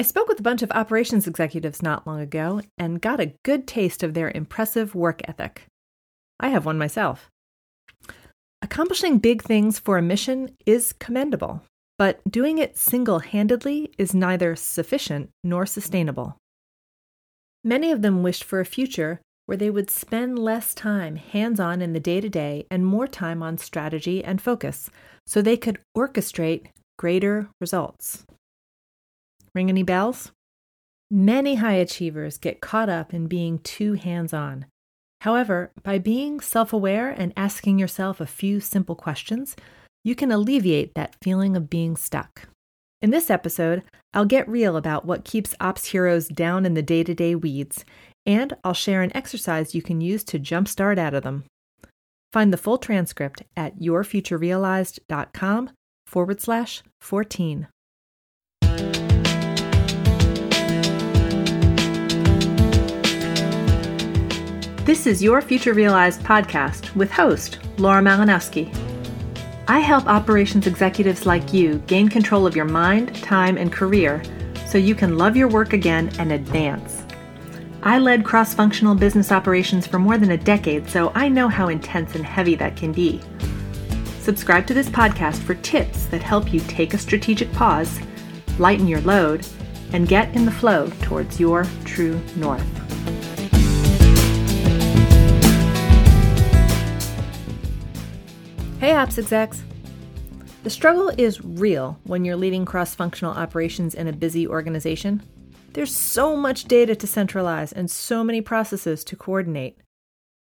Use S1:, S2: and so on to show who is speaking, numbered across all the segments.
S1: I spoke with a bunch of operations executives not long ago and got a good taste of their impressive work ethic. I have one myself. Accomplishing big things for a mission is commendable, but doing it single handedly is neither sufficient nor sustainable. Many of them wished for a future where they would spend less time hands on in the day to day and more time on strategy and focus so they could orchestrate greater results. Ring any bells? Many high achievers get caught up in being too hands on. However, by being self aware and asking yourself a few simple questions, you can alleviate that feeling of being stuck. In this episode, I'll get real about what keeps ops heroes down in the day to day weeds, and I'll share an exercise you can use to jumpstart out of them. Find the full transcript at yourfuturerealized.com forward slash 14. This is Your Future Realized podcast with host Laura Malinowski. I help operations executives like you gain control of your mind, time, and career so you can love your work again and advance. I led cross functional business operations for more than a decade, so I know how intense and heavy that can be. Subscribe to this podcast for tips that help you take a strategic pause, lighten your load, and get in the flow towards your true north. Ops execs. The struggle is real when you're leading cross functional operations in a busy organization. There's so much data to centralize and so many processes to coordinate.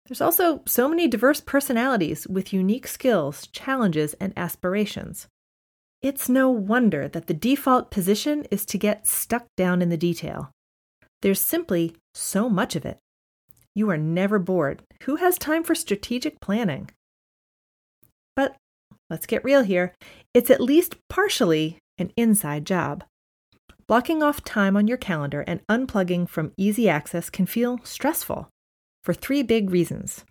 S1: There's also so many diverse personalities with unique skills, challenges, and aspirations. It's no wonder that the default position is to get stuck down in the detail. There's simply so much of it. You are never bored. Who has time for strategic planning? But let's get real here. It's at least partially an inside job. Blocking off time on your calendar and unplugging from easy access can feel stressful for three big reasons.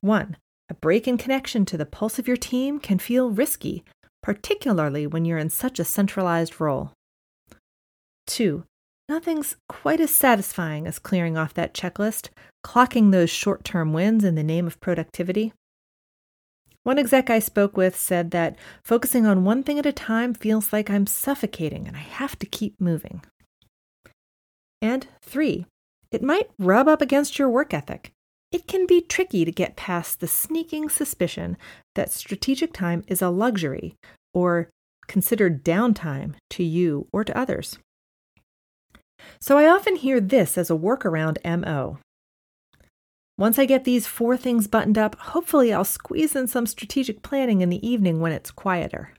S1: One, a break in connection to the pulse of your team can feel risky, particularly when you're in such a centralized role. Two, nothing's quite as satisfying as clearing off that checklist, clocking those short term wins in the name of productivity. One exec I spoke with said that focusing on one thing at a time feels like I'm suffocating and I have to keep moving. And three, it might rub up against your work ethic. It can be tricky to get past the sneaking suspicion that strategic time is a luxury or considered downtime to you or to others. So I often hear this as a workaround MO once I get these four things buttoned up, hopefully I'll squeeze in some strategic planning in the evening when it's quieter.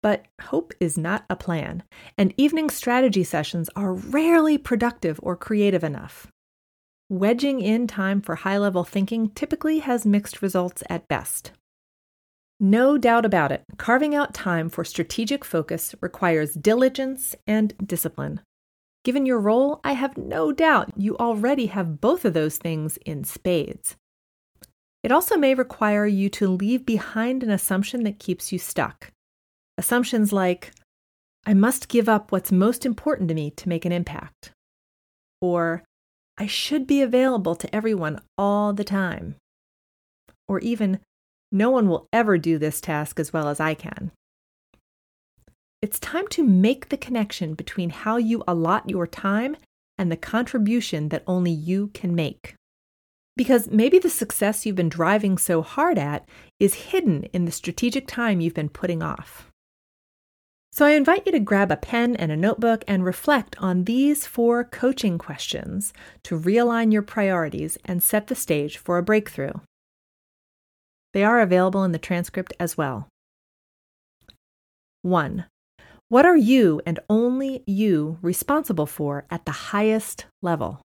S1: But hope is not a plan, and evening strategy sessions are rarely productive or creative enough. Wedging in time for high level thinking typically has mixed results at best. No doubt about it, carving out time for strategic focus requires diligence and discipline. Given your role, I have no doubt you already have both of those things in spades. It also may require you to leave behind an assumption that keeps you stuck. Assumptions like, I must give up what's most important to me to make an impact. Or, I should be available to everyone all the time. Or even, no one will ever do this task as well as I can. It's time to make the connection between how you allot your time and the contribution that only you can make. Because maybe the success you've been driving so hard at is hidden in the strategic time you've been putting off. So I invite you to grab a pen and a notebook and reflect on these four coaching questions to realign your priorities and set the stage for a breakthrough. They are available in the transcript as well. 1. What are you and only you responsible for at the highest level?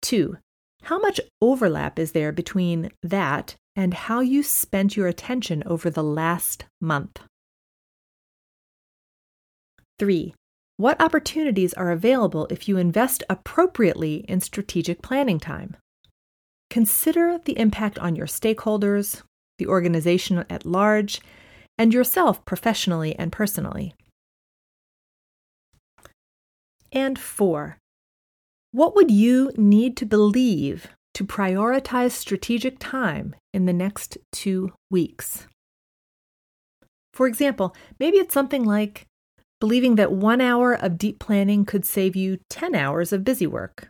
S1: 2. How much overlap is there between that and how you spent your attention over the last month? 3. What opportunities are available if you invest appropriately in strategic planning time? Consider the impact on your stakeholders, the organization at large, and yourself professionally and personally. And four, what would you need to believe to prioritize strategic time in the next two weeks? For example, maybe it's something like believing that one hour of deep planning could save you 10 hours of busy work,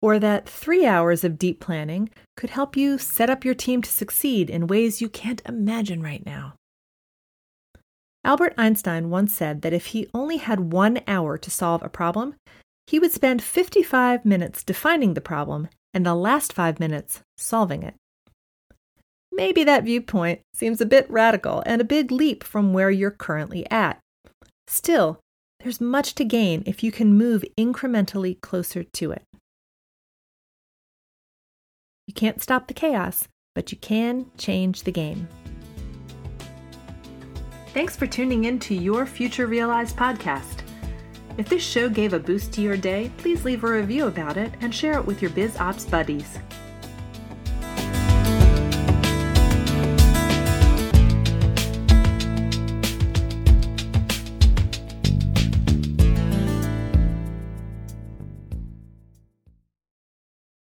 S1: or that three hours of deep planning could help you set up your team to succeed in ways you can't imagine right now. Albert Einstein once said that if he only had one hour to solve a problem, he would spend 55 minutes defining the problem and the last five minutes solving it. Maybe that viewpoint seems a bit radical and a big leap from where you're currently at. Still, there's much to gain if you can move incrementally closer to it. You can't stop the chaos, but you can change the game. Thanks for tuning in to your Future Realized podcast. If this show gave a boost to your day, please leave a review about it and share it with your biz ops buddies.